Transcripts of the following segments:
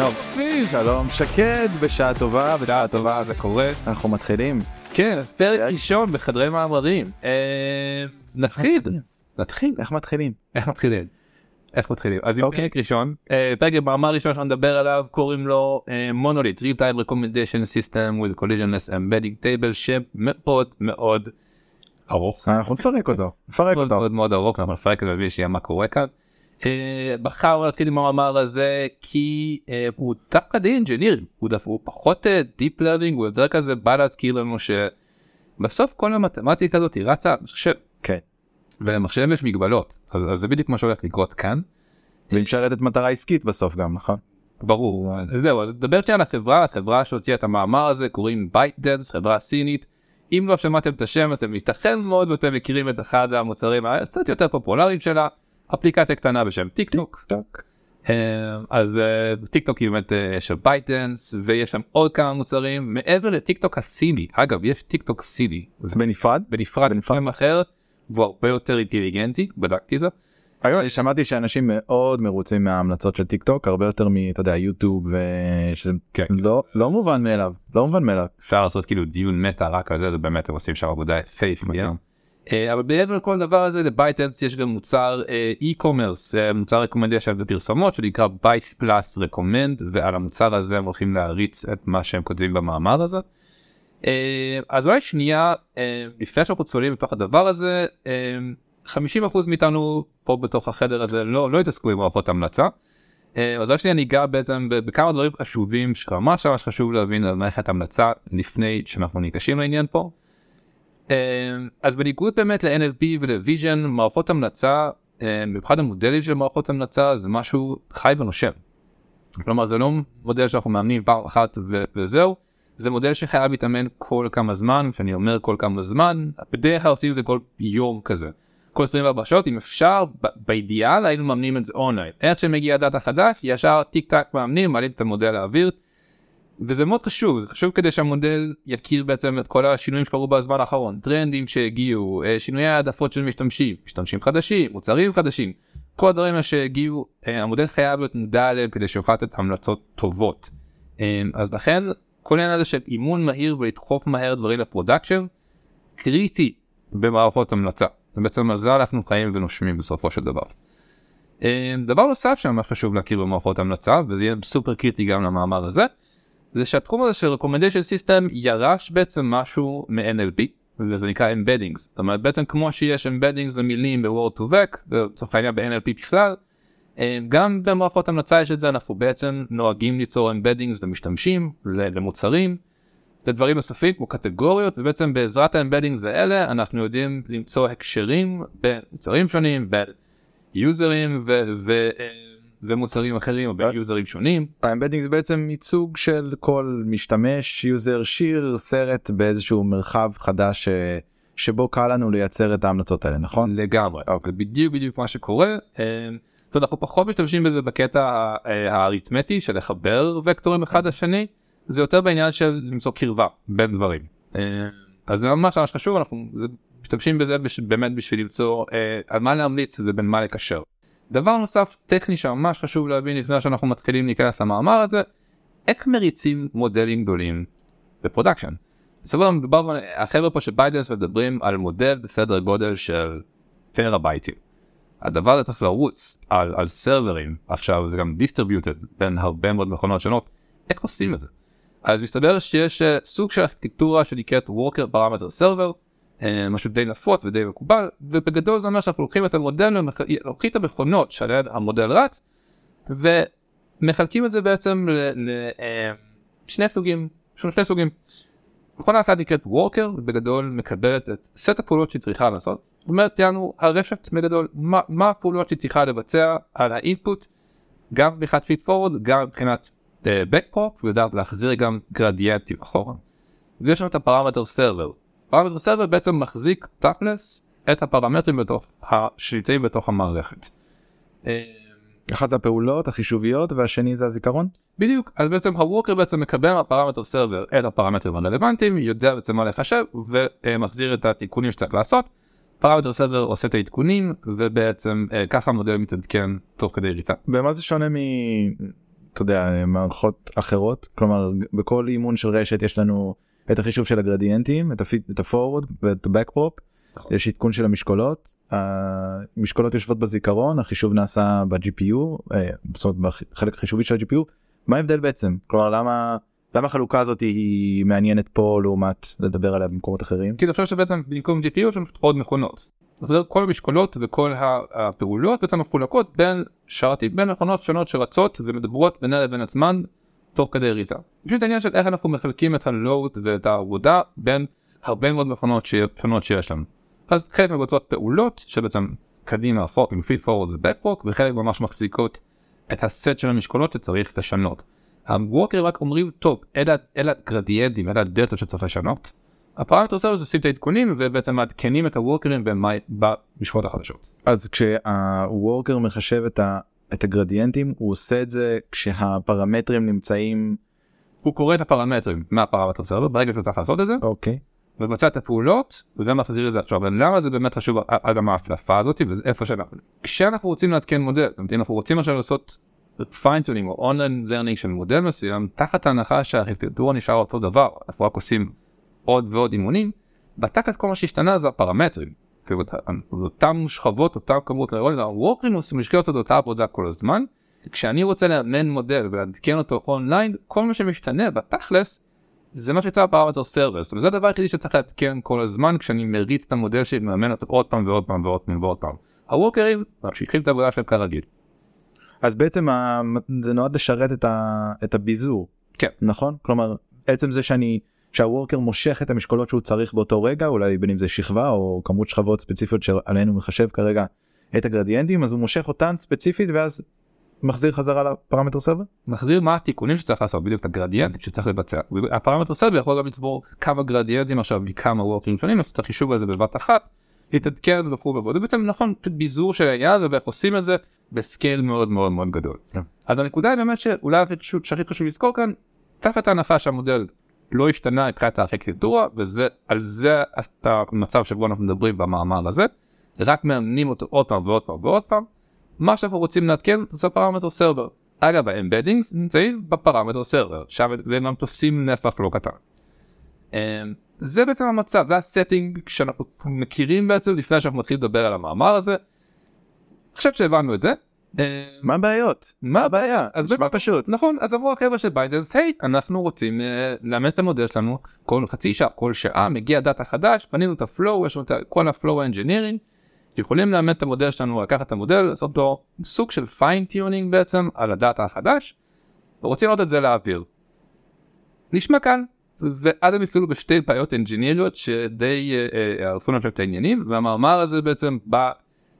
טוב, שלום שקד בשעה טובה, בשעה טובה זה קורה. אנחנו מתחילים. כן, פרק ראשון בחדרי מאמרים. אה, נתחיל. נתחיל. איך מתחילים? איך מתחילים? איך מתחילים? אז עם אוקיי. פרק ראשון, אה, פרק במאמר ראשון שאני מדבר עליו קוראים לו מונוליט, real time recommendation system with collisionless embedding table שמאוד מאוד ארוך. אנחנו נפרק אותו, נפרק מאוד אותו. מאוד מאוד ארוך אנחנו נפרק זה שיהיה מה קורה כאן. אה, בחרנו להתחיל עם המאמר הזה כי אה, הוא דווקא די engineer הוא דווקא פחות deep learning הוא יותר כזה בא להזכיר לנו שבסוף כל המתמטיקה הזאת היא רצה על מחשב כן. ולמחשב יש מגבלות אז, אז זה בדיוק מה שהולך לקרות כאן והיא משרתת מטרה עסקית בסוף גם, נכון? ברור זהו אז נדבר שנייה על החברה החברה שהוציאה את המאמר הזה קוראים ByteDance חברה סינית. אם לא שמעתם את השם אתם ייתכן מאוד ואתם מכירים את אחד המוצרים הקצת יותר פופולריים שלה אפליקציה קטנה בשם טיק טוק. אה, אז אה, טיק טוק היא באמת אה, של ByteDance ויש שם עוד כמה מוצרים מעבר לטיק טוק הסיני אגב יש טיק טוק סיני זה בנפרד? בנפרד שם אחר והוא הרבה יותר אינטליגנטי בדקתי זה. היום שמעתי שאנשים מאוד מרוצים מההמלצות של טיק טוק הרבה יותר מ... אתה יודע, יוטיוב ושזה כן. לא לא מובן מאליו, לא מובן מאליו. אפשר לעשות כאילו דיון meta רק על זה זה באמת הם עושים שם עבודה יפהפייה. אה, אבל מעבר לכל דבר הזה ל ByteDance יש גם מוצר e-commerce מוצר recommendation בפרסומות שנקרא BytePlus Recommend ועל המוצר הזה הם הולכים להריץ את מה שהם כותבים במאמר הזה. אה, אז אולי שנייה אה, לפני שאנחנו צוללים לתוך הדבר הזה אה, 50% מאיתנו פה בתוך החדר הזה לא לא התעסקו עם מערכות המלצה. אה, אז רק שנייה ניגע בעצם בכמה דברים חשובים שממש ממש חשוב להבין על מערכת המלצה לפני שאנחנו ניגשים לעניין פה. אה, אז בניגוד באמת ל-NLP ול-Vision מערכות המלצה אה, במיוחד המודלים של מערכות המלצה זה משהו חי ונושם. כלומר זה לא מודל שאנחנו מאמנים פעם אחת ו- וזהו זה מודל שחייב להתאמן כל כמה זמן כשאני אומר כל כמה זמן בדרך כלל עושים את זה כל יום כזה. כל 24 שעות אם אפשר באידיאל היינו מאמנים את זה אונליין איך שמגיע דאטה חדש ישר טיק טק מאמנים מעלים את המודל לאוויר. וזה מאוד חשוב זה חשוב כדי שהמודל יכיר בעצם את כל השינויים שקרו בזמן האחרון טרנדים שהגיעו אה, שינויי העדפות של משתמשים משתמשים חדשים מוצרים חדשים כל הדברים שהגיעו אה, המודל חייב להיות מודע עליהם כדי שיוכל לתת המלצות טובות. אה, אז לכן כל העניין הזה של אימון מהיר ולדחוף מהר דברים ל production קריטי במערכות המלצה. ובעצם על זה אנחנו חיים ונושמים בסופו של דבר. דבר נוסף שממש חשוב להכיר במערכות המלצה וזה יהיה סופר קריטי גם למאמר הזה זה שהתחום הזה של recommendation system ירש בעצם משהו מ-NLP וזה נקרא embeddings. זאת אומרת בעצם כמו שיש embeddings למילים ב-word to vec לצורך העניין ב-NLP בכלל אה, גם במערכות המלצה יש את זה אנחנו בעצם נוהגים ליצור embeddings למשתמשים למוצרים לדברים נוספים כמו קטגוריות ובעצם בעזרת האמבדינגס האלה אנחנו יודעים למצוא הקשרים בין מוצרים שונים בין יוזרים ו- ו- אה, ומוצרים אחרים או בין יוזרים שונים. ה embedding זה בעצם ייצוג של כל משתמש, user, שיר, סרט באיזשהו מרחב חדש אה, שבו קל לנו לייצר את ההמלצות האלה, נכון? לגמרי זה בדיוק בדיוק מה שקורה. אה, אנחנו פחות משתמשים בזה בקטע אה, האריתמטי של לחבר וקטורים אחד לשני זה יותר בעניין של למצוא קרבה בין דברים. אה, אז זה ממש ממש חשוב אנחנו משתמשים בזה באמת בשביל למצוא אה, על מה להמליץ ובין מה לקשר. דבר נוסף טכני שממש חשוב להבין לפני שאנחנו מתחילים להיכנס למאמר הזה איך מריצים מודלים גדולים ב production. בסופו של דבר החבר'ה פה של ByteDance מדברים על מודל בסדר גודל של טראבייטים. הדבר הזה צריך לרוץ על, על סרברים עכשיו זה גם distributed בין הרבה מאוד מכונות שונות איך עושים את זה. אז מסתבר שיש uh, סוג של ארכיטקטורה שנקראת Worker Parameter Server משהו די נפוץ ודי מקובל ובגדול זה אומר שאנחנו לוקחים את המודל לוקחים את המכונות שעליהן המודל רץ ומחלקים את זה בעצם לשני סוגים יש לנו שני סוגים. מכונה אחת נקראת Worker ובגדול מקבלת את סט הפעולות שהיא צריכה לעשות. זאת אומרת יענו הרשת בגדול מה, מה הפעולות שהיא צריכה לבצע על האינפוט גם מבחינת feed forward גם מבחינת backprop ויודעת להחזיר גם גרדיאנטים אחורה. ויש לנו את ה parameter server. parameter server בעצם מחזיק תכלס את הפרמטרים בתוך שנמצאים בתוך המערכת. אה, אחת הפעולות החישוביות והשני זה הזיכרון? בדיוק אז בעצם ה worker בעצם מקבל מה parameter server את הפרמטרים הרלוונטיים יודע בעצם מה לחשב ומחזיר את התיקונים שצריך לעשות. parameter server עושה את העדכונים ובעצם אה, ככה המודל מתעדכן תוך כדי ריצה. במה זה שונה מ... אתה יודע מערכות אחרות כלומר בכל אימון של רשת יש לנו את החישוב של הגרדיאנטים את הפורוד ואת הבקפופ נכון. יש עדכון של המשקולות. המשקולות יושבות בזיכרון החישוב נעשה ב-GPU אה, זאת אומרת בחלק החישובי של ה-GPU מה ההבדל בעצם? כלומר למה למה החלוקה הזאת היא מעניינת פה לעומת לדבר עליה במקומות אחרים? כי אני חושב שבעצם במקום GPU יש לנו עוד מכונות. זאת אומרת כל המשקולות וכל הפעולות בעצם מחולקות בין שרתים בין מכונות שונות שרצות ומדברות בינן לבין עצמן תוך כדי ריזה. פשוט העניין של איך אנחנו מחלקים את הלואוד ואת העבודה בין הרבה מאוד מכונות שונות שיש לנו. אז חלק מבצעות פעולות שבעצם קדימה אחורה עם פיד פורוד ובקפוק וחלק ממש מחזיקות את הסט של המשקולות שצריך לשנות. הווקרים רק אומרים טוב אלה אלה הגרדיאנטים אלה הדלתות שצריך לשנות. ה parameter servers עושים את העדכונים ובעצם מעדכנים את הוורקרים במשקולות החדשות. אז כשה worker מחשב את, ה, את הגרדיאנטים הוא עושה את זה כשהפרמטרים נמצאים הוא קורא את הפרמטרים מה parameter server ברגע שהוא צריך לעשות את זה אוקיי ומבצע את הפעולות וגם מחזיר את זה עכשיו למה זה באמת חשוב ה- גם ההפרדה הזאת וזה איפה שאנחנו כשאנחנו רוצים לעדכן מודל אם אנחנו רוצים עכשיו לעשות fine-tuning או online learning של מודל מסוים תחת ההנחה שהארכיטקטורה נשאר אותו דבר אנחנו רק עושים עוד ועוד אימונים בתכלס כל מה שהשתנה זה הפרמטרים. אותם שכבות אותם כמות נוירונים הווקרים עושים משקיע לעשות אותה עבודה כל הזמן. כשאני רוצה לאמן מודל ולעדכן אותו אונליין כל מה שמשתנה בתכלס זה מה שיצא בפרמטר סרבר זאת אומרת זה הדבר היחידי שצריך לעדכן כל הזמן כשאני מריץ את המודל שלי ומאמן אותו עוד פעם ועוד פעם ועוד פעם ועוד פעם. הווקרים ממשיכים את העבודה שלהם כרגיל. אז בעצם ה, זה נועד לשרת את, ה, את הביזור כן. נכון כלומר עצם זה שאני שהוורקר מושך את המשקולות שהוא צריך באותו רגע אולי בין אם זה שכבה או כמות שכבות ספציפיות שעלינו מחשב כרגע את הגרדיאנטים אז הוא מושך אותן ספציפית ואז מחזיר חזרה לפרמטר סרבר מחזיר מה התיקונים שצריך לעשות בדיוק את הגרדיאנט שצריך לבצע. הפרמטר סרבר יכול גם לצבור כמה גרדיאנטים עכשיו מכמה ווקרים שונים לעשות את החישוב הזה בבת אחת. להתעדכן וכו' וכו' זה בעצם נכון ביזור של העניין ואיך עושים את זה ב scale מאוד מאוד מאוד גדול. כן. אז הנקודה היא באמת שאולי שהכי חשוב לזכור כאן תחת ההנחה שהמודל לא השתנה מבחינת הארכיטקטורה וזה על זה המצב שבו אנחנו מדברים במאמר הזה רק מאמנים אותו עוד פעם ועוד פעם ועוד פעם מה שאנחנו רוצים לעדכן זה ה parameter server. אגב ה embeddings נמצאים ב parameter server שם גם תופסים נפח לא קטן. אמ, זה בעצם המצב זה ה setting שאנחנו מכירים בעצם לפני שאנחנו מתחילים לדבר על המאמר הזה. עכשיו שהבנו את זה. אמ, מה הבעיות מה הבעיה אז נשמע פשוט נכון אז אמרו החבר'ה של ByteDance היי אנחנו רוצים אה, לאמן את המודל שלנו כל חצי שעה כל שעה מגיע דאטה חדש בנינו את ה flow יש לנו את כל ה flow engineering יכולים לאמן את המודל שלנו לקחת את המודל לעשות לו סוג של fine-tuning בעצם על הדאטה החדש ורוצים להעלות את זה לאוויר. נשמע קל ואז הם נתקלו בשתי בעיות אנג'יניריות שדי אה, אה, הרסו להם שם את העניינים והמאמר הזה בעצם בא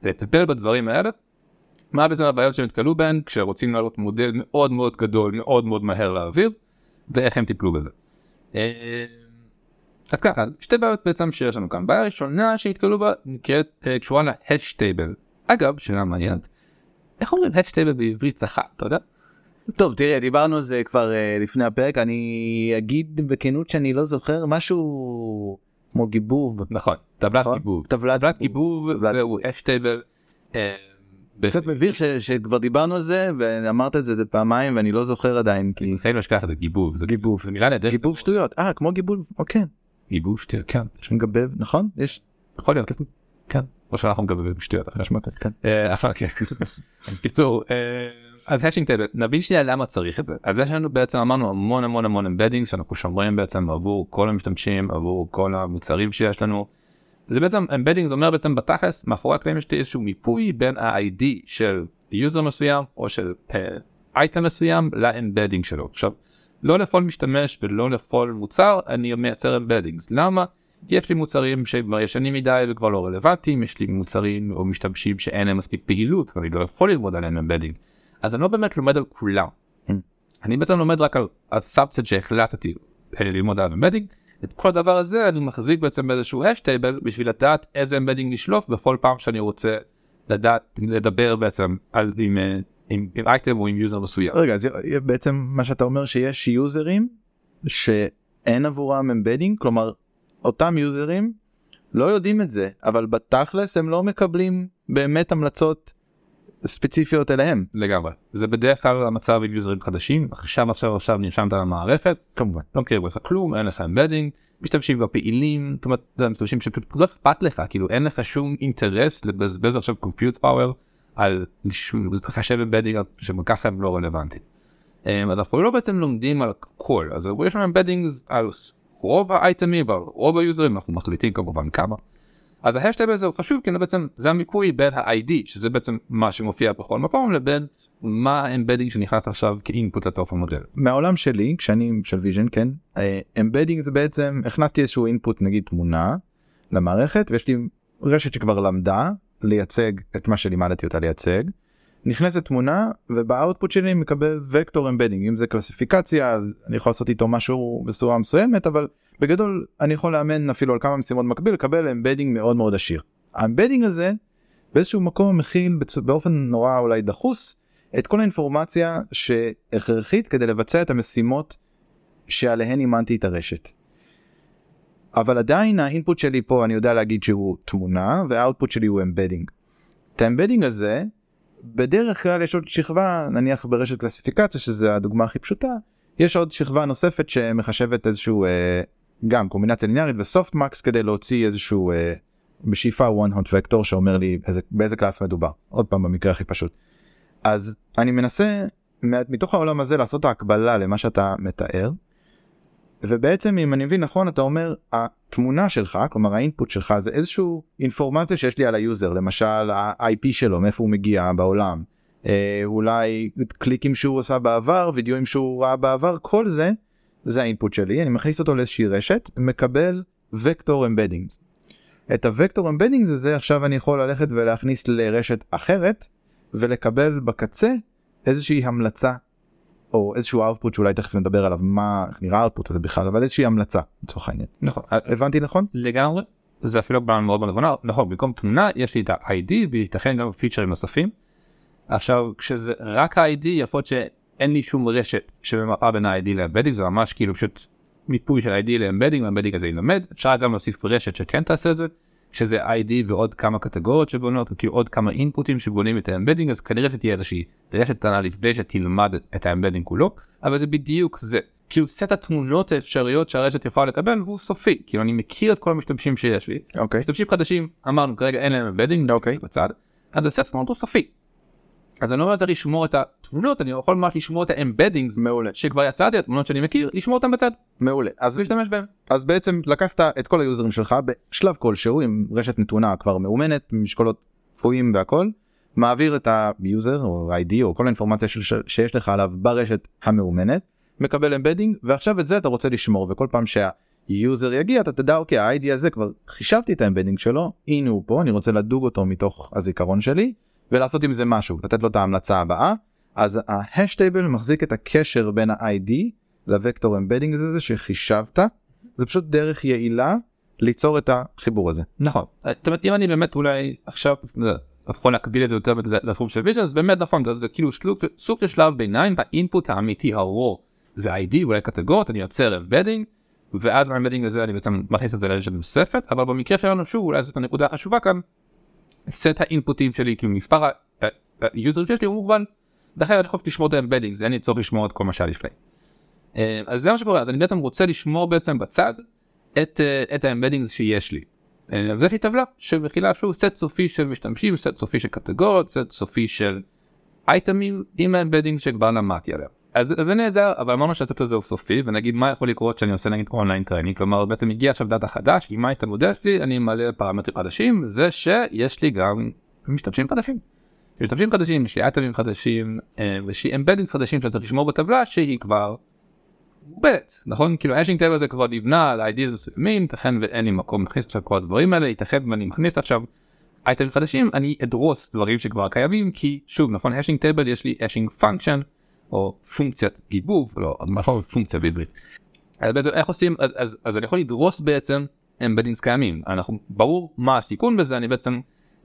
לטפל בדברים האלה. מה בעצם הבעיות שהם נתקלו בהן כשרוצים להעלות מודל מאוד מאוד גדול מאוד מאוד מהר לאוויר ואיך הם טיפלו בזה. אה, אז ככה שתי בעיות בעצם שיש לנו כאן בעיה ראשונה שנתקלו בה נקראת אה, קשורה ל hash table אגב שאלה מעניינת. איך אומרים hash table בעברית צחה אתה יודע? טוב תראה דיברנו על זה כבר אה, לפני הפרק אני אגיד בכנות שאני לא זוכר משהו כמו גיבוב נכון טבלת נכון? גיבוב. טבלת טבלת גיבוב טבלת- זהו table. אה, קצת מביך שכבר דיברנו על זה ואמרת את זה זה פעמיים ואני לא זוכר עדיין כי לפעמים לא אשכח את זה גיבוב זה גיבוב. זה מילה נהדרת גיבוב שטויות. אה כמו גיבוב אוקיי גיבוב שטויות כן. מגבב נכון? יש יכול להיות. כן. או שאנחנו מגבבים שטויות כזה, כן. אה, אחר כך. קיצור אה, אז hashing table נבין שנייה למה צריך את זה. אז יש לנו בעצם אמרנו המון המון המון embedding שאנחנו שומרים בעצם עבור כל המשתמשים עבור כל המוצרים שיש לנו. זה בעצם embedding זה אומר בעצם בתכלס מאחורי הקלעים יש לי איזשהו מיפוי בין ה-ID של יוזר מסוים או של אייטם מסוים ל embedding שלו. עכשיו לא לכל משתמש ולא לכל מוצר אני מייצר embeddings למה? יש לי מוצרים שכבר ישנים מדי וכבר לא רלוונטיים יש לי מוצרים או משתמשים שאין להם מספיק פעילות ואני לא יכול ללמוד עליהם embedding אז אני לא באמת לומד על כולם. אני בעצם לומד רק על ה subset שהחלטתי אה, ללמוד על embedding את כל הדבר הזה אני מחזיק בעצם באיזשהו hash table בשביל לדעת איזה embedding לשלוף בכל פעם שאני רוצה לדעת לדבר בעצם על עם אה, עם אייטם או עם יוזר מסוים. רגע אז בעצם מה שאתה אומר שיש יוזרים שאין עבורם embedding כלומר אותם יוזרים לא יודעים את זה אבל בתכלס הם לא מקבלים באמת המלצות ספציפיות אליהם לגמרי זה בדרך כלל המצב עם יוזרים חדשים עכשיו עכשיו עכשיו נרשמת למערכת כמובן לא מכיר לך כלום אין לך embedding משתמשים בפעילים זאת אומרת זה משתמשים שפשוט לא אכפת לך כאילו אין לך שום אינטרס לבזבז עכשיו compute power על לחשב embedding שככה הם לא רלוונטיים. אמ, אז אנחנו לא בעצם לומדים על הכל אז יש לנו embeddings על רוב האייטמים ועל רוב היוזרים אנחנו מחליטים כמובן כמה. אז ה hash table הזה הוא חשוב כי בעצם זה המיפוי בין ה-ID שזה בעצם מה שמופיע בכל מקום לבין מה ה embedding שנכנס עכשיו כ input לתוך המודל. מהעולם שלי כשאני של vision כן embedding זה בעצם הכנסתי איזשהו input נגיד תמונה למערכת ויש לי רשת שכבר למדה לייצג את מה שלימדתי אותה לייצג. נכנסת תמונה וב output שלי מקבל וקטור embedding אם זה קלסיפיקציה אז אני יכול לעשות איתו משהו בצורה מסוימת אבל בגדול אני יכול לאמן אפילו על כמה משימות מקביל לקבל embedding מאוד מאוד עשיר. ה embedding הזה באיזשהו מקום מכיל. באופן נורא אולי דחוס את כל האינפורמציה שהכרחית כדי לבצע את המשימות שעליהן אימנתי את הרשת. אבל עדיין ה input שלי פה אני יודע להגיד שהוא תמונה וה output שלי הוא embedding. את ה embedding הזה בדרך כלל יש עוד שכבה נניח ברשת קלסיפיקציה שזה הדוגמה הכי פשוטה יש עוד שכבה נוספת שמחשבת איזשהו אה, גם קומבינציה ליניארית ו softmax כדי להוציא איזשהו אה, בשאיפה one hot vector שאומר לי איזה, באיזה class מדובר עוד פעם במקרה הכי פשוט. אז אני מנסה מתוך העולם הזה לעשות ההקבלה למה שאתה מתאר. ובעצם אם אני מבין נכון אתה אומר התמונה שלך כלומר ה input שלך זה איזשהו אינפורמציה שיש לי על היוזר למשל ה-IP שלו מאיפה הוא מגיע בעולם אה, אולי קליקים שהוא עשה בעבר וידאוים שהוא ראה בעבר כל זה זה ה input שלי אני מכניס אותו לאיזושהי רשת מקבל וקטור embeddings. את הוקטור אמבדינגס הזה עכשיו אני יכול ללכת ולהכניס לרשת אחרת ולקבל בקצה איזושהי המלצה או איזשהו output שאולי תכף נדבר עליו מה איך נראה output הזה בכלל אבל איזושהי המלצה לצורך העניין. נכון. הבנתי נכון? לגמרי. זה אפילו בעיה מאוד מאוד נכונה נכון במקום תמונה יש לי את ה-ID וייתכן גם פיצ'רים נוספים. עכשיו כשזה רק ה-ID יכול להיות שאין לי שום רשת שממפה בין ה-ID ל embedding זה ממש כאילו פשוט מיפוי של ID ל embedding וה embedding הזה ילמד. אפשר גם להוסיף רשת שכן תעשה את זה שזה ID ועוד כמה קטגוריות שבונות כאילו עוד כמה אינפוטים שבונים את ה embedding אז כנראה שתהיה איזושהי רשת קטנה לפני שתלמד את ה embedding כולו אבל זה בדיוק זה. כאילו סט התמונות האפשריות שהרשת יכולה לקבל הוא סופי. כאילו אני מכיר את כל המשתמשים שיש לי. אוקיי. משתמשים חדשים אמרנו כרגע אין להם embedding אוקיי. בצד. אז הסט התמונות הוא סופי. אז אני לא צריך לשמור את התמונות אני יכול ממש לשמור את ה embeddings מעולה. שכבר יצאתי התמונות שאני מכיר לשמור אותם בצד. מעולה. אז ולהשתמש בהם. אז בעצם לקחת את כל ה users שלך בשלב כלשהו עם רשת נתונה כבר מאומנת משקולות קפואים והכל מעביר את ה user או ה-ID או כל האינפורמציה של, שיש לך עליו ברשת המאומנת מקבל embedding ועכשיו את זה אתה רוצה לשמור וכל פעם שה user יגיע אתה תדע אוקיי ה-ID הזה כבר חישבתי את ה embedding שלו הנה הוא פה אני רוצה לדוג אותו מתוך הזיכרון שלי ולעשות עם זה משהו לתת לו את ההמלצה הבאה אז ה hash table מחזיק את הקשר בין ה-ID לוקטור embedding הזה שחישבת זה פשוט דרך יעילה ליצור את החיבור הזה. נכון. זאת אומרת אם אני באמת אולי עכשיו אה, יכול להקביל את זה יותר לתחום של vision אז באמת נכון זה, כאילו סוג, של שלב ביניים ב input האמיתי הרי זה ID אולי קטגוריות אני יוצר embedding ואז מה embedding הזה אני בעצם מכניס את זה לרשת נוספת אבל במקרה שלנו שוב אולי זאת הנקודה החשובה כאן. סט האינפוטים שלי כאילו מספר ה users שיש לי הוא מוגבל. לכן אני יכול לשמור את ה embedding אין לי צורך לשמור את כל מה שהיה לפני. אה, אז זה מה שקורה אז אני בעצם רוצה לשמור בעצם בצד את, אה, את ה embedding שיש לי. אה, ויש לי טבלה שמכילה שוב סט סופי של משתמשים סט סופי של קטגוריות סט סופי של אייטמים עם ה embedding שכבר למדתי עליהם. אז אז זה נהדר אבל אמרנו שהסט הזה הוא סופי ונגיד מה יכול לקרות שאני עושה נגיד online training כלומר בעצם הגיע עכשיו דאטה חדש אימן את המודל שלי אני מעלה פרמטרים חדשים זה שיש לי גם משתמשים חדשים. משתמשים חדשים יש לי אייטמים חדשים אה, ויש לי embeddings חדשים שאני צריך לשמור בטבלה שהיא כבר מוגבלת נכון כאילו ה hashing table הזה כבר נבנה על IDs מסוימים ייתכן ואין לי מקום להכניס עכשיו כל הדברים האלה ייתכן ואני מכניס עכשיו אייטמים חדשים אני אדרוס דברים שכבר קיימים כי שוב נכון ה hashing table יש לי hashing function או פונקציית גיבוב לא נכון פונקציה בעברית. אז בעצם איך עושים אז, אז, אז אני יכול לדרוס בעצם embeddings קיימים אנחנו ברור מה הסיכון בזה אני בעצם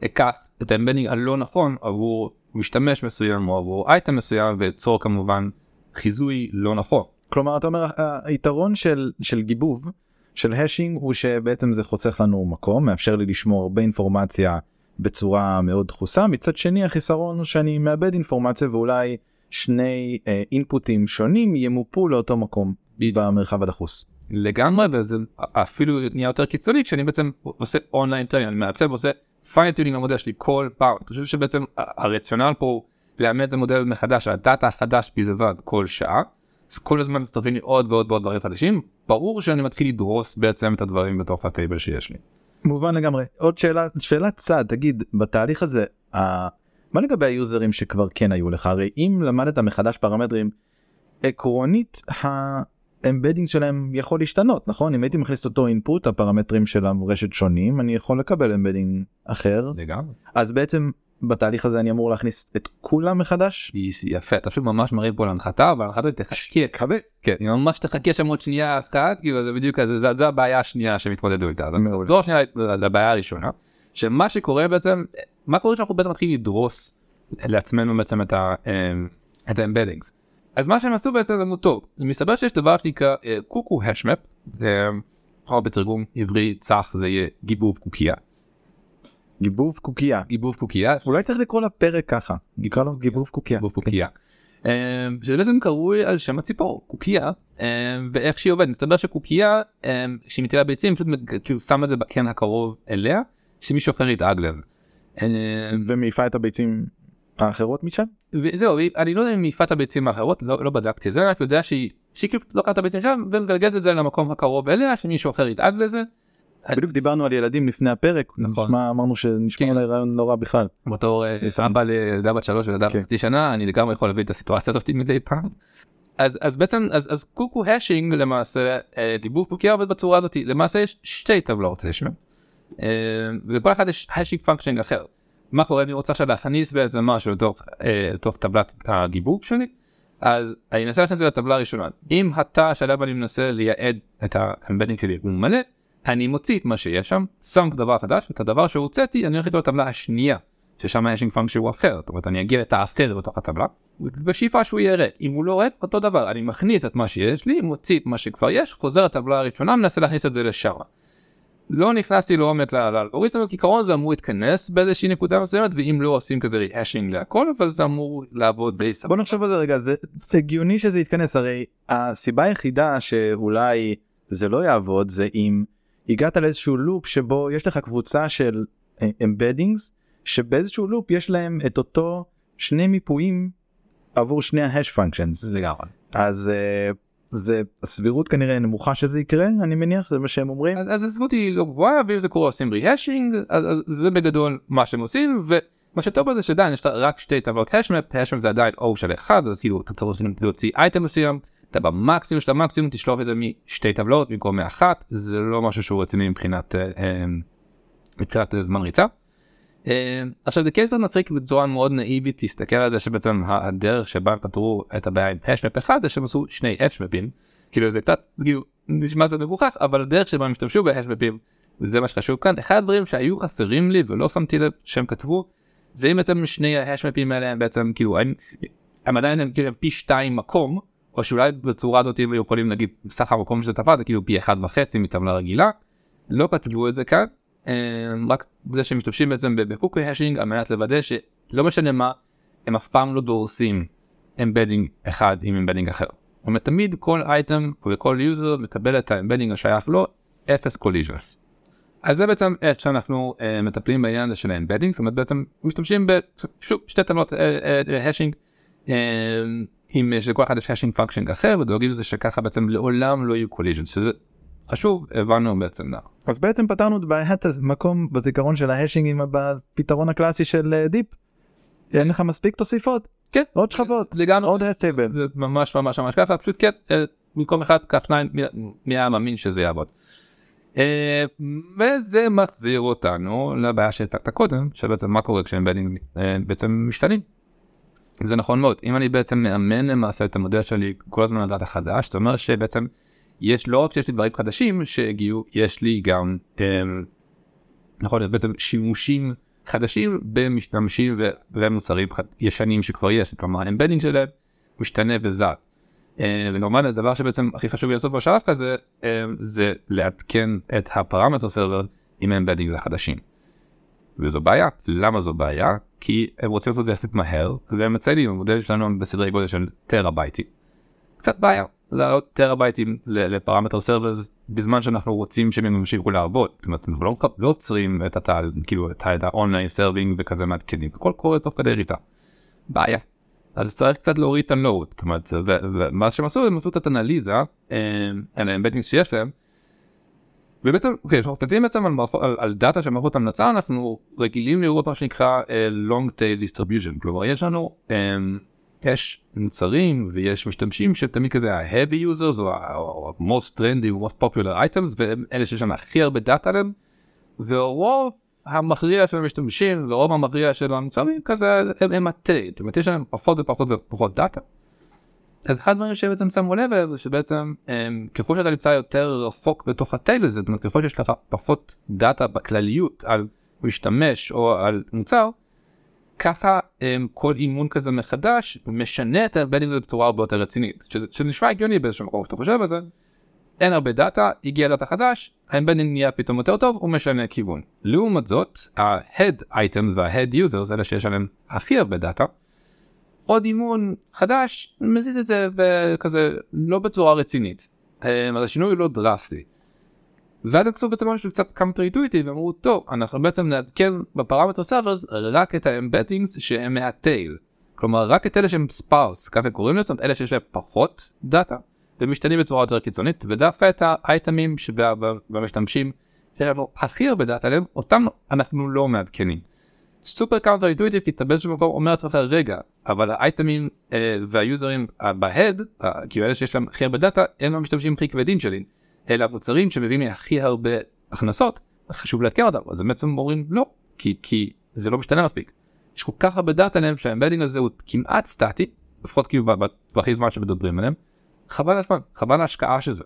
אקח את ה embedding הלא נכון עבור משתמש מסוים או עבור אייטם מסוים ואצור כמובן חיזוי לא נכון. כלומר אתה אומר היתרון של של גיבוב של hashing הוא שבעצם זה חוסך לנו מקום מאפשר לי לשמור הרבה אינפורמציה בצורה מאוד דחוסה מצד שני החיסרון הוא שאני מאבד אינפורמציה ואולי שני אה, אינפוטים שונים ימופו לאותו מקום במרחב הדחוס. לגמרי וזה אפילו נהיה יותר קיצוני כשאני בעצם עושה online training אני מעצב ועושה fine-tuning למודל שלי כל פעם אני חושב שבעצם הרציונל פה הוא לאמן את המודל מחדש הדאטה החדש בלבד כל שעה. אז כל הזמן מצטרפים לי עוד ועוד ועוד דברים חדשים ברור שאני מתחיל לדרוס בעצם את הדברים בתוך ה table שיש לי. מובן לגמרי עוד שאלה שאלת צד תגיד בתהליך הזה. מה לגבי ה users שכבר כן היו לך? הרי אם למדת מחדש פרמטרים עקרונית ה embedding שלהם יכול להשתנות נכון? אם הייתי מכניס אותו input הפרמטרים של הרשת שונים אני יכול לקבל embedding אחר. לגמרי. אז בעצם בתהליך הזה אני אמור להכניס את כולם מחדש? יפה אתה פשוט ממש מרים פה להנחתה וההנחתה תחכה. כן היא ממש תחכה שם עוד שנייה אחת כאילו זה בדיוק זה, זה הבעיה השנייה שהם התמודדו איתה. זו השנייה לבעיה הראשונה שמה שקורה בעצם מה קורה שאנחנו בעצם מתחילים לדרוס לעצמנו בעצם את ה... אמ, את האמבדינגס. אז מה שהם עשו בעצם זה טוב מסתבר שיש דבר שנקרא אה, קוקו השמפ זה בתרגום עברי צח זה יהיה גיבוב קוקייה. גיבוב קוקייה גיבוב קוקייה אולי צריך לקרוא לפרק ככה נקרא לו גיבוב קוקייה. גיבוב קוקייה. אמ, שזה בעצם קרוי על שם הציפור קוקייה ואיך שהיא עובדת מסתבר שקוקייה כשהיא מטילה ביצים פשוט כאילו שם את זה בקן הקרוב אליה שמישהו אחר ידאג לזה. ומעיפה את הביצים האחרות משם? זהו אני לא יודע אם מעיפה את הביצים האחרות לא, לא בדקתי זה רק יודע שהיא שהיא כאילו לוקחת את הביצים שם ומגלגלת את זה למקום הקרוב אליה שמישהו אחר ידאג לזה. בדיוק דיברנו על ילדים לפני הפרק נכון. נשמע אמרנו שנשמע כן. אולי רעיון לא רע בכלל. בתור אה, אבא לילדה בת שלוש וילדה כן. בת חצי שנה אני לגמרי יכול להביא את הסיטואציה הזאת מדי פעם. אז אז בעצם אז אז קוקו השינג למעשה אה, דיבוב קוקיה עובד בצורה הזאת למעשה יש שתי טבלאות השינג. אה, ולכל אחד יש hashing function אחר. מה קורה אני רוצה עכשיו להכניס באיזה משהו לתוך אה, לתוך טבלת הגיבוב שלי. אז אני אנסה להכניס את זה לטבלה הראשונה אם התא שעליו אני מנסה לייעד את ה embedding שלי הוא מלא אני מוציא את מה שיש שם שם דבר חדש ואת הדבר שהוצאתי אני הולך איתו לטבלה השנייה ששם ה hashing function הוא אחר זאת אומרת אני אגיע לתא אחר בתוך הטבלה בשאיפה שהוא יהיה ריק אם הוא לא ריק אותו דבר אני מכניס את מה שיש לי מוציא את מה שכבר יש חוזר לטבלה הראשונה מנסה להכניס את זה לשם. לא נכנסתי לעומק לאלגוריתם כעיקרון זה אמור להתכנס באיזושהי נקודה מסוימת ואם לא עושים כזה rehashing להכל אבל זה אמור לעבוד די סבבה. בוא נחשוב על זה רגע זה זה הגיוני שזה יתכנס הרי הסיבה היחידה שאולי זה לא יעבוד זה אם הגעת לאיזשהו לופ שבו יש לך קבוצה של embeddings שבאיזשהו לופ יש להם את אותו שני מיפויים עבור שני ה hash functions לגמרי. אז אה, זה הסבירות כנראה נמוכה שזה יקרה אני מניח זה מה שהם אומרים אז הזכות היא לא גבוהה ואם זה קורה עושים ריהשינג אז אז זה בגדול מה שהם עושים ומה שטוב בזה שעדיין יש רק שתי טבלות השמפ השמפ זה עדיין או של אחד אז כאילו אתה צריך להוציא אייטם מסוים אתה במקסימום של המקסימום תשלוף את זה משתי טבלות במקום מאחת זה לא משהו שהוא רציני מבחינת אה, אה, מבחינת זמן ריצה. אה, עכשיו זה כן קצת מצחיק בצורה מאוד נאיבית להסתכל על זה שבעצם הדרך שבה הם פתרו את הבעיה עם השמפ אחד זה שהם עשו שני השמפים כאילו זה קצת כאילו נשמע קצת מגוחך אבל הדרך שבה הם השתמשו בהשמפים וזה מה שחשוב כאן. אחד הדברים שהיו חסרים לי ולא שמתי לב שהם כתבו זה אם בעצם שני ההשמפים האלה הם בעצם כאילו הם, הם עדיין הם כאילו פי שתיים מקום או שאולי בצורה הזאת הם יכולים להגיד סך המקום שזה טבע זה כאילו פי אחד וחצי מטבלה רגילה. לא כתבו את זה כאן רק זה שהם משתמשים בעצם בקוקי השינג על מנת לוודא שלא משנה מה הם אף פעם לא דורסים embedding אחד עם embedding אחר. זאת אומרת תמיד כל אייטם וכל user מקבל את ה embedding השייך לו אפס collisions. אז זה בעצם איך שאנחנו uh, מטפלים בעניין הזה של ה embedding זאת אומרת בעצם משתמשים בשוב שתי טבלות hashing uh, uh, עם שלכל אחד יש hashing function אחר ודואגים לזה שככה בעצם לעולם לא יהיו collisions שזה חשוב הבנו בעצם מה. אז בעצם פתרנו את בעיית המקום בזיכרון של ה hashing-ים בפתרון הקלאסי של אה, deep. אין לך מספיק תוסיפות כן. עוד שכבות לגמרי. עוד הטייבל זה ממש ממש ממש ככה פשוט כן אה, במקום אחד קח שניים מי- היה מאמין שזה יעבוד. אה, וזה מחזיר אותנו לבעיה שהצגת קודם שבעצם מה קורה אה, בעצם משתנים. זה נכון מאוד אם אני בעצם מאמן למעשה את המודל שלי כל הזמן לדעת החדש זאת אומרת שבעצם יש לא רק שיש לי דברים חדשים שהגיעו יש לי גם אה, נכון בעצם שימושים חדשים במשתמשים ומוצרים ישנים שכבר יש כלומר ה embedding שלהם משתנה וזז. אה, וכמובן הדבר שבעצם הכי חשוב לעשות בשלב כזה אה, זה לעדכן את ה parameter server עם ה embeddings החדשים. וזו בעיה למה זו בעיה כי הם רוצים לעשות את זה יחסית מהר והם מציינים המודל שלנו בסדרי גודל של טרהבייטים. קצת בעיה לעלות טרהבייטים ל parameter servers בזמן שאנחנו רוצים שהם ימשיכו לעבוד. זאת אומרת אנחנו לא, לא עוצרים את התהל כאילו את ה online serving וכזה מעדכנים הכל קורה תוך כדי ריצה. בעיה. אז צריך קצת להוריד את ה-note, זאת אומרת, ומה שהם עשו הם עשו את האנליזה על ה-embeddings שיש להם. ובעצם, אוקיי, כשאנחנו מסתכלים בעצם על, על, על דאטה של מערכות המלצה אנחנו רגילים לראות מה שנקרא uh, long tail distribution, כלומר יש לנו, um, יש מוצרים ויש משתמשים שתמיד כזה ה-heavy users או ה-most trendy או most popular items והם אלה שיש להם הכי הרבה דאטה עליהם. ורוב המכריע של המשתמשים ורוב המכריע של המוצרים כזה הם, הם ה-tail, זאת אומרת יש להם פחות ופחות ופחות דאטה. אז אחד הדברים שבעצם שמו לב זה שבעצם הם, ככל שאתה נמצא יותר רחוק בתוך ה-tail הזה, זאת אומרת ככל שיש לך פחות דאטה בכלליות על משתמש או על מוצר, ככה הם, כל אימון כזה מחדש משנה את ה-embedding הזה בצורה הרבה יותר רצינית, שזה, שזה נשמע הגיוני באיזשהו מקום שאתה חושב על זה. אין הרבה דאטה, הגיע דאטה חדש, ה-embedding נהיה פתאום יותר טוב, הוא משנה כיוון. לעומת זאת, ה-head items וה-head users, אלה שיש עליהם הכי הרבה דאטה, עוד אימון חדש, מזיז את זה כזה לא בצורה רצינית. אז השינוי הוא לא דרסטי. ואז הם עשו בעצם משהו קצת counterintuitive ואמרו טוב אנחנו בעצם נעדכן ב-parameter servers רק את ה-embeddings שהם מה-tail. כלומר רק את אלה שהם sparse ככה קוראים לזה, אלה שיש להם פחות דאטה ומשתנים בצורה יותר קיצונית ודווקא את ה-items ים והמשתמשים שיש לנו הכי הרבה דאטה עליהם אותם אנחנו לא מעדכנים. סופר counterintuitive כי אתה באיזשהו מקום אומר לעצמך רגע אבל ה-items ים אה, והיוזרים ב-head אה, כאילו אלה שיש להם הכי הרבה דאטה הם המשתמשים הכי כבדים שלי אלה המוצרים שמביאים לי הכי הרבה הכנסות חשוב לעדכן אותם אז הם בעצם אומרים לא כי כי זה לא משתנה מספיק. יש כל כך הרבה דאטה עליהם שה-embedding הזה הוא כמעט סטטי לפחות כאילו בטווחי זמן שמדברים עליהם חבל הזמן חבל ההשקעה של זה.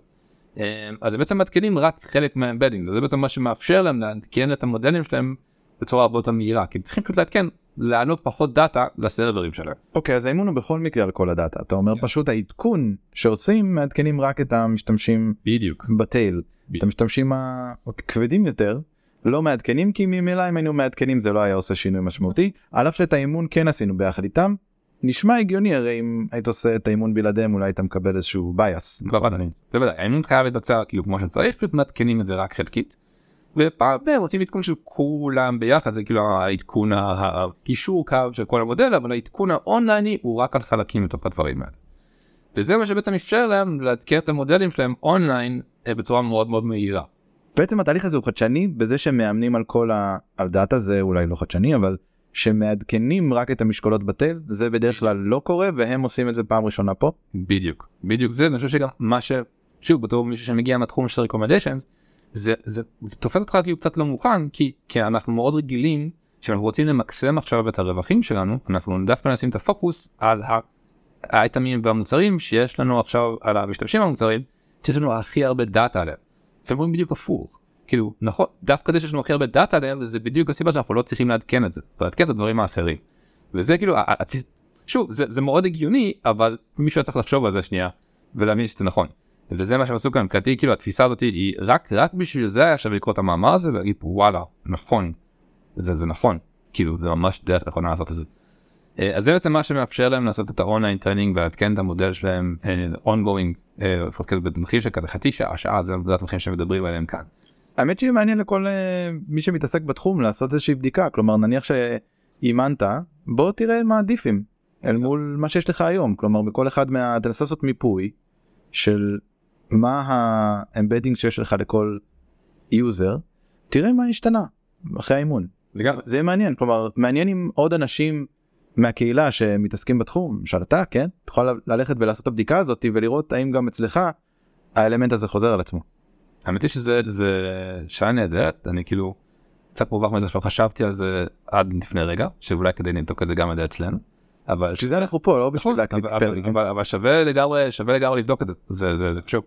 אה, אז הם בעצם מעדכנים רק חלק מה-embedding זה בעצם מה שמאפשר להם לעדכן את המודלים שלהם בצורה הרבה יותר מהירה כי הם צריכים פשוט לעדכן לענות פחות דאטה ל-server ים שלהם. אוקיי אז האימון הוא בכל מקרה על כל הדאטה אתה אומר yeah. פשוט העדכון שעושים מעדכנים רק את המשתמשים בדיוק ב-tail את המשתמשים הכבדים יותר לא מעדכנים כי ממילא אם היינו מעדכנים זה לא היה עושה שינוי משמעותי על אף שאת האימון כן עשינו ביחד איתם. נשמע הגיוני הרי אם היית עושה את האימון בלעדיהם אולי היית מקבל איזשהו bias. בוודאי האימון חייב להתבצע כאילו כמו שצריך פשוט מעדכנים את זה רק חלקית. ופעם ב- רוצים עדכון של כולם ביחד זה כאילו העדכון הקישור קו של כל המודל אבל העדכון ה-online י הוא רק על חלקים מתוך הדברים האלה. וזה מה שבעצם אפשר להם לעדכן את המודלים שלהם אונליין אה, בצורה מאוד מאוד מהירה. בעצם התהליך הזה הוא חדשני בזה שמאמנים על כל ה... על דאטה זה אולי לא חדשני אבל שמעדכנים רק את המשקולות בתל זה בדרך כלל לא קורה והם עושים את זה פעם ראשונה פה. בדיוק בדיוק זה אני חושב שגם מה ש... שוב בתור מישהו שמגיע מהתחום של recommendations זה, זה, זה תופס אותך כאילו קצת לא מוכן כי, כי אנחנו מאוד רגילים שאנחנו רוצים למקסם עכשיו את הרווחים שלנו אנחנו דווקא נשים את הפוקוס על האייטמים והמוצרים שיש לנו עכשיו על המשתמשים המוצרים שיש לנו הכי הרבה דאטה עליהם. אתם רואים בדיוק הפוך כאילו נכון דווקא זה שיש לנו הכי הרבה דאטה עליהם זה בדיוק הסיבה שאנחנו לא צריכים לעדכן את זה לעדכן את הדברים האחרים. וזה כאילו שוב זה, זה מאוד הגיוני אבל מישהו צריך לחשוב על זה שנייה ולהבין שזה נכון. וזה מה שהם עשו כאן מבחינתי כאילו התפיסה הזאת היא רק רק בשביל זה היה שווה לקרוא את המאמר הזה ולהגיד וואלה נכון זה זה נכון כאילו זה ממש דרך נכונה לעשות את זה. אה, אז זה בעצם מה שמאפשר להם לעשות את ה-online training ולעדכן את המודל שלהם ongoing אה, לפחות במחיר של כזה חצי שעה שעה זה עבודת מחירים שמדברים עליהם כאן. האמת שהיא מעניין לכל אה, מי שמתעסק בתחום לעשות איזושהי בדיקה כלומר נניח שאימנת בוא תראה מה עדיפים אל מול מה שיש לך היום כלומר בכל אחד מה... תנסה לעשות מיפוי של מה ה-embedding שיש לך לכל user תראה מה השתנה אחרי האימון. לגמרי. זה מעניין כלומר מעניין אם עוד אנשים מהקהילה שמתעסקים בתחום למשל אתה כן תוכל ללכת ולעשות את הבדיקה הזאת ולראות האם גם אצלך האלמנט הזה חוזר על עצמו. האמת היא שזה זה שעה נהדרת אני כאילו קצת מובך מזה שלא חשבתי על זה עד לפני רגע שאולי כדי לבדוק את זה גם על אצלנו. אבל שזה אנחנו פה לא בשביל להקליט פרק. אבל שווה לגמרי שווה לגמרי לבדוק את זה זה זה זה חשוב.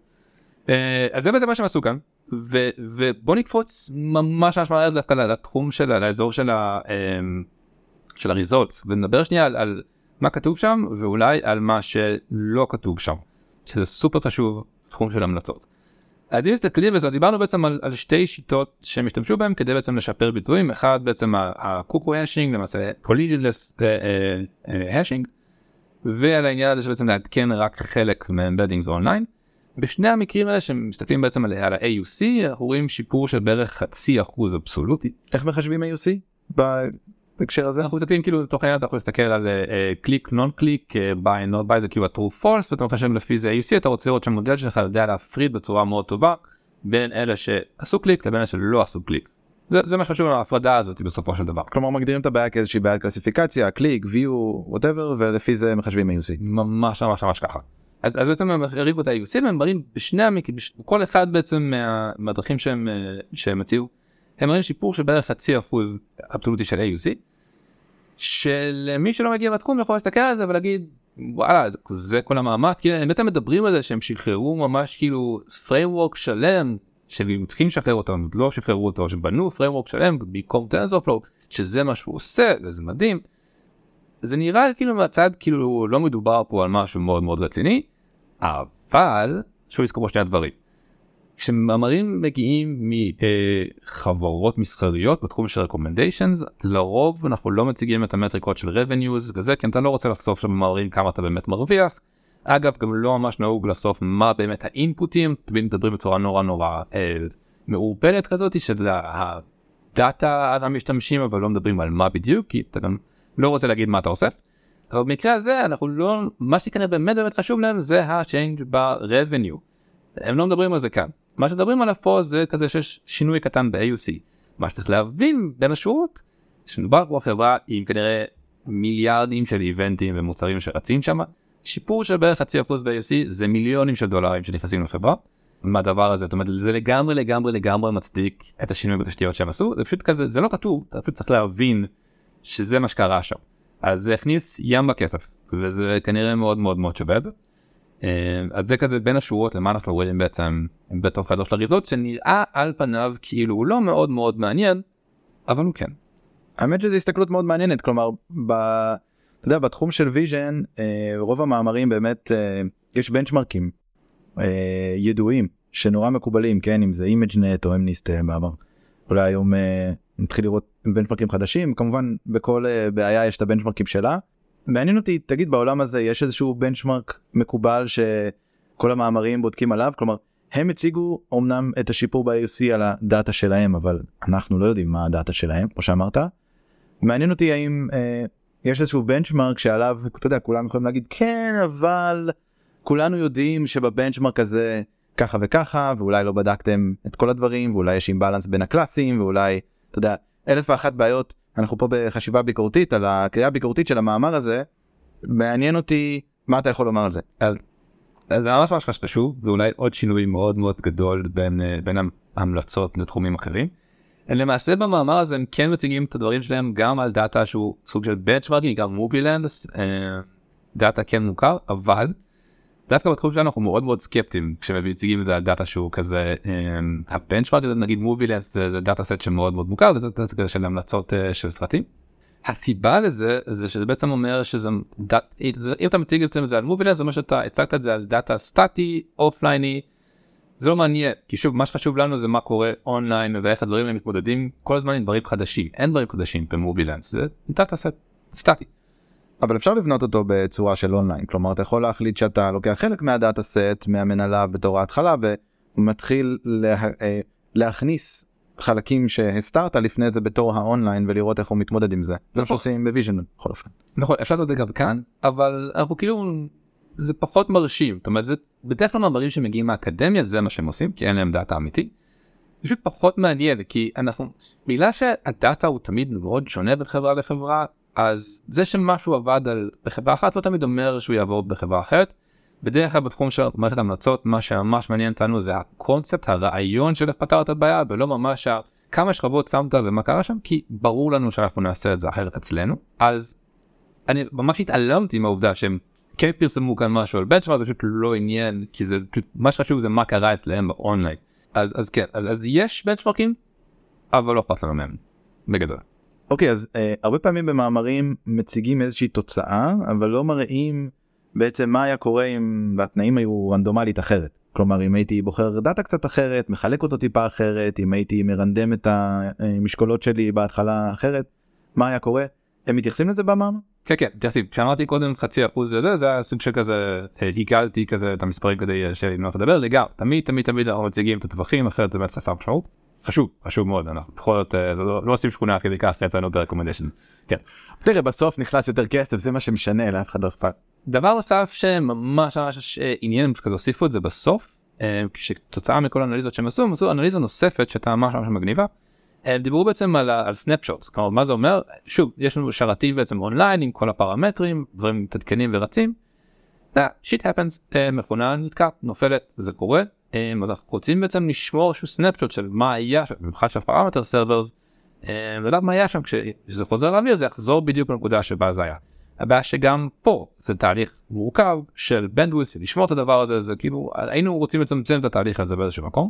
אה, אז זה בעצם מה שהם עשו כאן ו, ובוא נקפוץ ממש ממש מהר דווקא לתחום של האזור של, ה, אמ, של ה-results ונדבר שנייה על, על מה כתוב שם ואולי על מה שלא כתוב שם שזה סופר חשוב תחום של המלצות. אז אם מסתכלים בזה דיברנו בעצם על, על שתי שיטות שהם השתמשו בהם כדי בעצם לשפר ביצועים אחד בעצם הקוקו השינג למעשה collisionless hashing ועל העניין הזה שבעצם לעדכן רק חלק מהאמבדינגס אונליין. בשני המקרים האלה שמסתכלים בעצם על, על ה-AUC אנחנו רואים שיפור של בערך חצי אחוז אבסולוטי. איך מחשבים AUC בהקשר הזה? אנחנו מסתכלים כאילו לתוך העניין אתה יכול להסתכל על click non click buy not buy זה כאילו true false ואתה מחשב לפי זה AUC אתה רוצה לראות שהמודל שלך יודע להפריד בצורה מאוד טובה בין אלה שעשו קליק לבין אלה שלא עשו קליק. זה, זה מה שחשוב להפרדה הזאת בסופו של דבר. כלומר מגדירים את הבעיה כאיזושהי בעיית קלסיפיקציה click view whatever ולפי זה מחשבים AUC. ממש ממש ממש ככה. אז, אז בעצם הם הרימו את ה-AUC והם מראים בשני המקרים, כל אחד בעצם מה, מהדרכים שהם, שהם הציעו, הם מראים שיפור של בערך חצי אחוז אבסולוטי של AUC, שלמי שלא מגיע בתחום יכול להסתכל על זה ולהגיד וואלה זה, זה כל המאמץ, כי הם בעצם מדברים על זה שהם שחררו ממש כאילו framework שלם שהם צריכים לשחרר אותו, הם לא שחררו אותו, שבנו framework שלם במקום TensorFlow, שזה מה שהוא עושה וזה מדהים. זה נראה כאילו מהצד כאילו לא מדובר פה על משהו מאוד מאוד רציני, אבל שוב לזכור שני הדברים. כשמאמרים מגיעים מחברות מסחריות בתחום של recommendations לרוב אנחנו לא מציגים את המטריקות של revenues כזה כי אתה לא רוצה לחשוף שם מאמרים כמה אתה באמת מרוויח. אגב גם לא ממש נהוג לחשוף מה באמת האינפוטים תמיד מדברים בצורה נורא נורא אה, מעורפלת כזאת של הדאטה על המשתמשים אבל לא מדברים על מה בדיוק כי אתה גם לא רוצה להגיד מה אתה אוסף. אבל במקרה הזה אנחנו לא מה שכנראה באמת באמת חשוב להם זה ה-change ב-revenue. הם לא מדברים על זה כאן. מה שמדברים עליו פה זה כזה שיש שינוי קטן ב-AUC. מה שצריך להבין בין השורות שמדובר פה חברה עם כנראה מיליארדים של איבנטים ומוצרים שרצים שם. שיפור של בערך חצי אחוז ב-AUC זה מיליונים של דולרים שנכנסים לחברה. מהדבר הזה זאת אומרת זה לגמרי לגמרי לגמרי מצדיק את השינוי בתשתיות שהם עשו זה פשוט כזה זה לא כתוב אתה פשוט צריך להבין שזה מה שקרה שם. אז זה הכניס ים כסף וזה כנראה מאוד מאוד מאוד שווה. אז זה כזה בין השורות למה אנחנו רואים בעצם בתוך הדוח של ה-results שנראה על פניו כאילו הוא לא מאוד מאוד מעניין אבל הוא כן. האמת שזו הסתכלות מאוד מעניינת כלומר ב... אתה יודע, בתחום של vision רוב המאמרים באמת יש benchmark ים ידועים שנורא מקובלים כן אם זה אימג'נט או אמניסט בעבר. אולי היום נתחיל לראות בנצ'מרקים חדשים כמובן בכל בעיה יש את הבנצ'מרקים שלה. מעניין אותי תגיד בעולם הזה יש איזשהו בנצ'מרק מקובל שכל המאמרים בודקים עליו כלומר הם הציגו אמנם את השיפור ב-AUC על הדאטה שלהם אבל אנחנו לא יודעים מה הדאטה שלהם כמו שאמרת. מעניין אותי האם אה, יש איזשהו בנצ'מרק שעליו אתה יודע כולם יכולים להגיד כן אבל כולנו יודעים שבבנצ'מרק הזה ככה וככה ואולי לא בדקתם את כל הדברים ואולי יש imbalance בין ה-class ים ואולי אתה יודע אלף ואחת בעיות אנחנו פה בחשיבה ביקורתית על הקריאה הביקורתית של המאמר הזה מעניין אותי מה אתה יכול לומר על זה. אז, אז זה ממש ממש חשוב זה אולי עוד שינוי מאוד מאוד גדול בין בין ההמלצות לתחומים אחרים. למעשה במאמר הזה הם כן מציגים את הדברים שלהם גם על דאטה שהוא סוג של benchmarking גם MovieLens data כן מוכר אבל דווקא בתחום שלנו אנחנו מאוד מאוד סקפטיים כשמציגים את זה על data שהוא כזה ה benchmark נגיד MovieLens זה, זה data set שמאוד מאוד מוכר זה data כזה של המלצות uh, של סרטים. הסיבה לזה זה שזה בעצם אומר שזה דאט, אם אתה מציג את זה על MovieLens זה אומר שאתה הצגת את זה על data סטטי אופלייני. זה לא מעניין כי שוב מה שחשוב לנו זה מה קורה אונליין ואיך הדברים האלה מתמודדים כל הזמן עם דברים חדשים אין דברים חדשים ב MovieLens זה data set סטטי. אבל אפשר לבנות אותו בצורה של אונליין כלומר אתה יכול להחליט שאתה לוקח חלק מה data set מהמנהלה בתור ההתחלה ומתחיל לה, להכניס חלקים שהסתרת לפני זה בתור האונליין ולראות איך הוא מתמודד עם זה זה מה שעושים ב vision בכל אופן. נכון אפשר לעשות את זה גם כאן אבל אנחנו כאילו זה פחות מרשים זאת אומרת זה בדרך כלל מאמרים שמגיעים מהאקדמיה זה מה שהם עושים כי אין להם data אמיתי. פשוט פחות מעניין כי אנחנו בגלל שהדאטה הוא תמיד מאוד שונה בין חברה לחברה אז זה שמשהו עבד על בחברה אחת לא תמיד אומר שהוא יעבור בחברה אחרת. בדרך כלל בתחום של מערכת המלצות מה שממש מעניין אותנו זה הקונספט הרעיון של איך פתרת בעיה ולא ממש כמה שכבות שמת ומה קרה שם כי ברור לנו שאנחנו נעשה את זה אחרת אצלנו אז אני ממש התעלמתי מהעובדה שהם כן פרסמו כאן משהו על בנצ'מארק זה פשוט לא עניין כי זה פשוט מה שחשוב זה מה קרה אצלם באונליין אז אז כן אז, אז יש בנצ'מארקים אבל לא אכפת לנו מהם בגדול. אוקיי אז uh, הרבה פעמים במאמרים מציגים איזושהי תוצאה אבל לא מראים בעצם מה היה קורה אם התנאים היו רנדומלית אחרת. כלומר אם הייתי בוחר דאטה קצת אחרת מחלק אותו טיפה אחרת אם הייתי מרנדם את המשקולות שלי בהתחלה אחרת מה היה קורה הם מתייחסים לזה במאמר? כן כן מתייחסים כשאמרתי קודם חצי אחוז זה זה היה סוג של כזה עיגלתי כזה את המספרים כדי שיהיה לי נוח לדבר לגמרי תמיד תמיד תמיד אנחנו מציגים את הטווחים אחרת זה באמת חסר משמעות חשוב חשוב מאוד אנחנו בכל זאת לא, לא עושים שכונה עד כדי כך יצאנו ב recommendation כן. תראה בסוף נכנס יותר כסף זה מה שמשנה לאף אחד לא אכפת. דבר נוסף שממש ממש עניין כזה הוסיפו את זה בסוף כשתוצאה מכל האנליזות שהם עשו הם עשו אנליזה נוספת שהייתה ממש ממש מגניבה. הם דיברו בעצם על, על snapshots כלומר מה זה אומר שוב יש לנו שרתים בעצם אונליין עם כל הפרמטרים דברים מתעדכנים ורצים. shit happens מכונה נתקעת נופלת זה קורה אז אנחנו רוצים בעצם לשמור איזשהו snapshot של מה היה שם במיוחד של parameter servers. לדעת מה היה שם כשזה חוזר לאוויר זה יחזור בדיוק לנקודה שבה זה היה. הבעיה שגם פה זה תהליך מורכב של bandwidth לשמור את הדבר הזה זה כאילו היינו רוצים לצמצם את התהליך הזה באיזשהו מקום.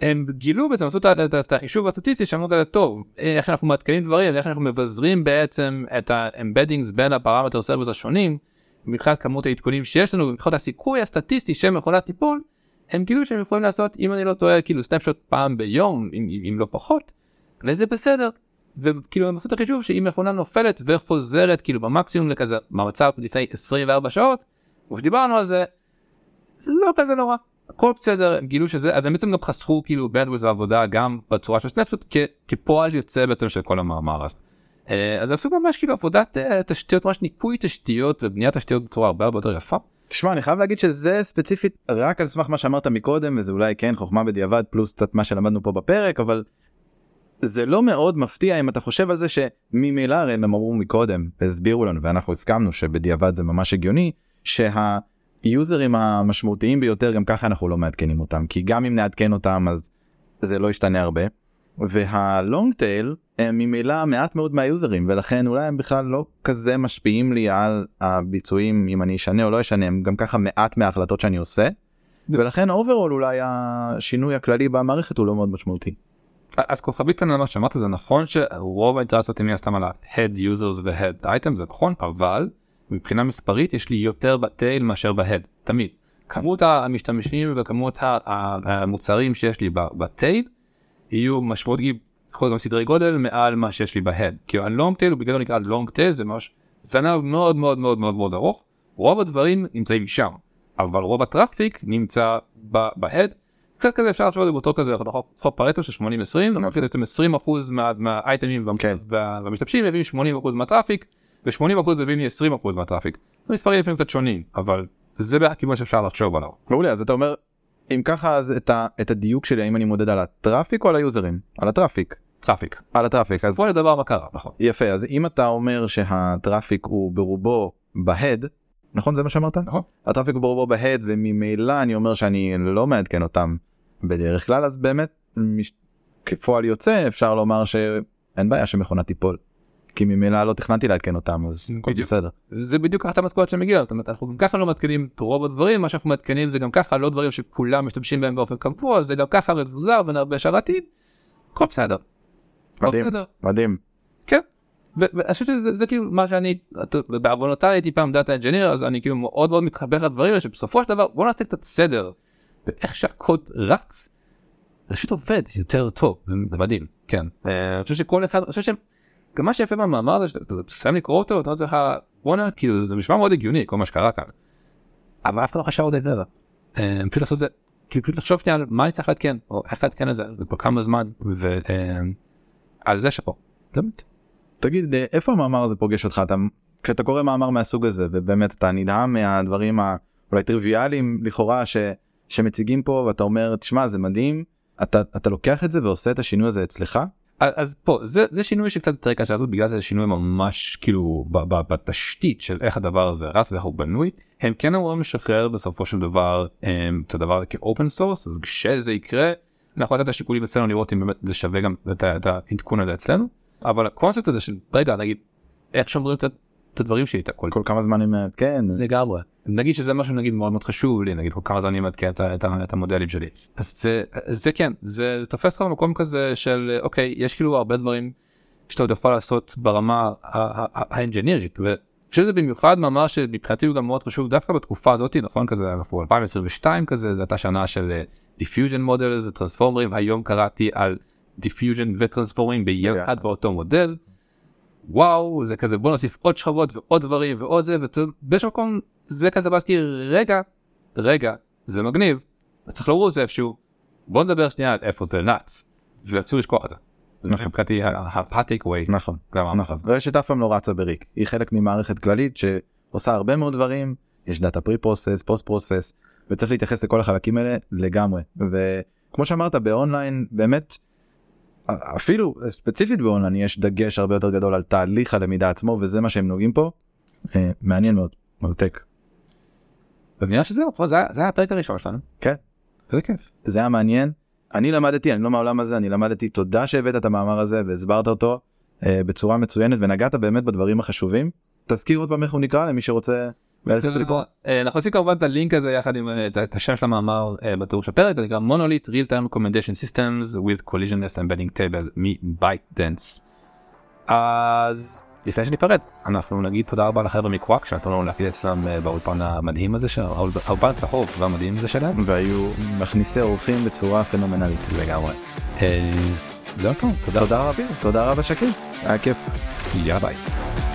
הם גילו בעצם עשו את החישוב הסטטיסטי שאמרו כזה טוב איך אנחנו מעדכנים דברים איך אנחנו מבזרים בעצם את ה embeddings בין ה parameter servers השונים מבחינת כמות העדכונים שיש לנו מבחינת הסיכוי הסטטיסטי של מכונה תיפול הם גילו שהם יכולים לעשות אם אני לא טועה כאילו snapshot פעם ביום אם, אם לא פחות וזה בסדר וכאילו הם עשו את החישוב שאם מכונה נופלת וחוזרת כאילו במקסימום לכזה במצב לפני 24 שעות וכשדיברנו על זה זה לא כזה נורא הכל בסדר הם גילו שזה אז הם בעצם גם חסכו כאילו bandwidth ועבודה גם בצורה של snapshot כפועל יוצא בעצם של כל המאמר הזה. אז עשו ממש כאילו עבודת תשתיות ממש ניקוי תשתיות ובניית תשתיות בצורה הרבה הרבה יותר יפה. תשמע אני חייב להגיד שזה ספציפית רק על סמך מה שאמרת מקודם וזה אולי כן חוכמה בדיעבד פלוס קצת מה שלמדנו פה בפרק אבל זה לא מאוד מפתיע אם אתה חושב על זה שממילא הרי הם אמרו מקודם והסבירו לנו ואנחנו הסכמנו שבדיעבד זה ממש הגיוני שהיוזרים המשמעותיים ביותר גם ככה אנחנו לא מעדכנים אותם כי גם אם נעדכן אותם אז זה לא ישתנה הרבה. וה long tail הם ממילא מעט מאוד מהיוזרים ולכן אולי הם בכלל לא כזה משפיעים לי על הביצועים אם אני אשנה או לא אשנה הם גם ככה מעט מההחלטות שאני עושה. ולכן overall אולי השינוי הכללי במערכת הוא לא מאוד משמעותי. אז כוכבית כאן על מה שאמרת זה נכון שרוב האינטראקציות הן סתם על ה-head users ו-head item זה נכון אבל מבחינה מספרית יש לי יותר ב tail מאשר ב-head תמיד. כמות המשתמשים וכמות המוצרים שיש לי ב tail יהיו משמעותיים יכול להיות גם סדרי גודל מעל מה שיש לי ב head כי ה long tail הוא בגלל נקרא long tail זה ממש זנב מאוד מאוד מאוד מאוד מאוד ארוך רוב הדברים נמצאים שם אבל רוב ה traffic נמצא ב head קצת כזה אפשר לחשוב על זה באותו כזה חוק פרטו של 80 20 אוקיי. 20 אחוז מהאייטמים והמשתמשים מביאים 80 אחוז מה traffic ו80 אחוז מביאים 20 אחוז מה traffic. המספרים לפעמים קצת שונים אבל זה הכיוון שאפשר לחשוב עליו. מעולה אז אתה אומר אם ככה אז את, ה, את הדיוק שלי האם אני מודד על ה traffic או על היוזרים? על ה traffic. traffic. על ה traffic. אז... של דבר מה קרה נכון. יפה אז אם אתה אומר שה traffic הוא ברובו ב head נכון זה מה שאמרת? נכון. ה traffic הוא ברובו ב head וממילא אני אומר שאני לא מעדכן אותם בדרך כלל אז באמת מש... כפועל יוצא אפשר לומר שאין בעיה שמכונה תיפול. כי ממילא לא תכננתי לעדכן אותם אז הכל בסדר. זה בדיוק אחת המסקנות שמגיעות זאת אומרת אנחנו גם ככה לא מעדכנים את רוב הדברים מה שאנחנו מעדכנים זה גם ככה לא דברים שכולם משתמשים בהם באופן קבוע זה גם ככה מבוזר בין הרבה שרתים. הכל בסדר. מדהים מדהים. כן. ואני חושב שזה כאילו מה שאני בעוונותיי הייתי פעם data engineer אז אני כאילו מאוד מאוד מתחבר לדברים האלה שבסופו של דבר בוא נעשה קצת סדר. באיך שהקוד רץ. זה פשוט עובד יותר טוב זה מדהים כן אני חושב שכל אחד אני חושב גם מה שיפה במאמר הזה שאתה תסיים לקרוא אותו אתה אומר לך וואנה כאילו זה נשמע מאוד הגיוני כל מה שקרה כאן. אבל אף אחד לא חשב עוד לפני זה. פשוט לעשות זה כאילו פשוט לחשוב שנייה על מה אני צריך לעדכן או איך לעדכן את זה וכמה זמן ועל זה שאפו. תגיד איפה המאמר הזה פוגש אותך? אתה כשאתה קורא מאמר מהסוג הזה ובאמת אתה נדהם מהדברים האולי טריוויאליים לכאורה ש, שמציגים פה ואתה אומר תשמע זה מדהים. אתה אתה לוקח את זה ועושה את השינוי הזה אצלך? אז פה זה זה שינוי שקצת יותר קשה לעשות בגלל שזה שינוי ממש כאילו בתשתית של איך הדבר הזה רץ ואיך הוא בנוי. הם כן אמורים לשחרר בסופו של דבר את הדבר כ open source אז כשזה יקרה אנחנו ניתן את השיקולים אצלנו לראות אם באמת זה שווה גם את העדכון הזה אצלנו אבל הקונספט הזה של רגע נגיד איך שומרים את הדברים שלי את הכל? כל כמה זמן אני מעדכן לגמרי. נגיד שזה משהו נגיד מאוד מאוד חשוב לי נגיד כל כמה זמן אני מעדכן את, את, את המודלים שלי. אז זה זה כן זה תופס לך במקום כזה של אוקיי יש כאילו הרבה דברים שאתה עוד יכול לעשות ברמה האנג'ינירית חושב שזה במיוחד מאמר שמבחינתי הוא גם מאוד חשוב דווקא בתקופה הזאת נכון כזה אנחנו 2022 כזה זו הייתה שנה של diffusion models טרנספורמרים היום קראתי על diffusion וטרנספורמרים ביחד באותו מודל. וואו זה כזה בוא נוסיף עוד שכבות ועוד דברים ועוד זה ובאיזשהו מקום זה כזה באסתי רגע רגע זה מגניב צריך לרוץ זה איפשהו בוא נדבר שנייה על איפה זה רץ ואסור לשכוח את זה. נכון. מבחינתי ה-take away. נכון נכון רשת אף פעם לא רצה בריק היא חלק ממערכת כללית שעושה הרבה מאוד דברים יש data pre process post process וצריך להתייחס לכל החלקים האלה לגמרי וכמו שאמרת באונליין באמת אפילו ספציפית באונליין יש דגש הרבה יותר גדול על תהליך הלמידה עצמו וזה מה שהם נוגעים פה אה, מעניין מאוד מרתק אז נראה שזהו זה היה- זה הפרק הראשון שלנו. כן. איזה כיף. זה היה מעניין אני למדתי אני לא מהעולם הזה אני למדתי תודה שהבאת את המאמר הזה והסברת אותו אה, בצורה מצוינת ונגעת באמת בדברים החשובים תזכיר עוד פעם איך הוא נקרא למי שרוצה. ללכת לקרוא. אה, אנחנו עושים כמובן את הלינק הזה יחד עם אה, את- השם של המאמר אה, בתיאור של הפרק זה נקרא מונוליט real time recommendation systems with collisionless embedding table מ-byte dance. אז לפני שניפרד אנחנו נגיד תודה רבה לחבר'ה מקוואק שנתנו לנו להקליט אצלם אה, באולפן המדהים הזה של האולפן הצהוב והמדהים הזה שלהם והיו מכניסי אורחים בצורה פנומנלית לגמרי. אה, זהו תודה תודה רבה תודה רבה שקיל היה כיף. יאללה ביי.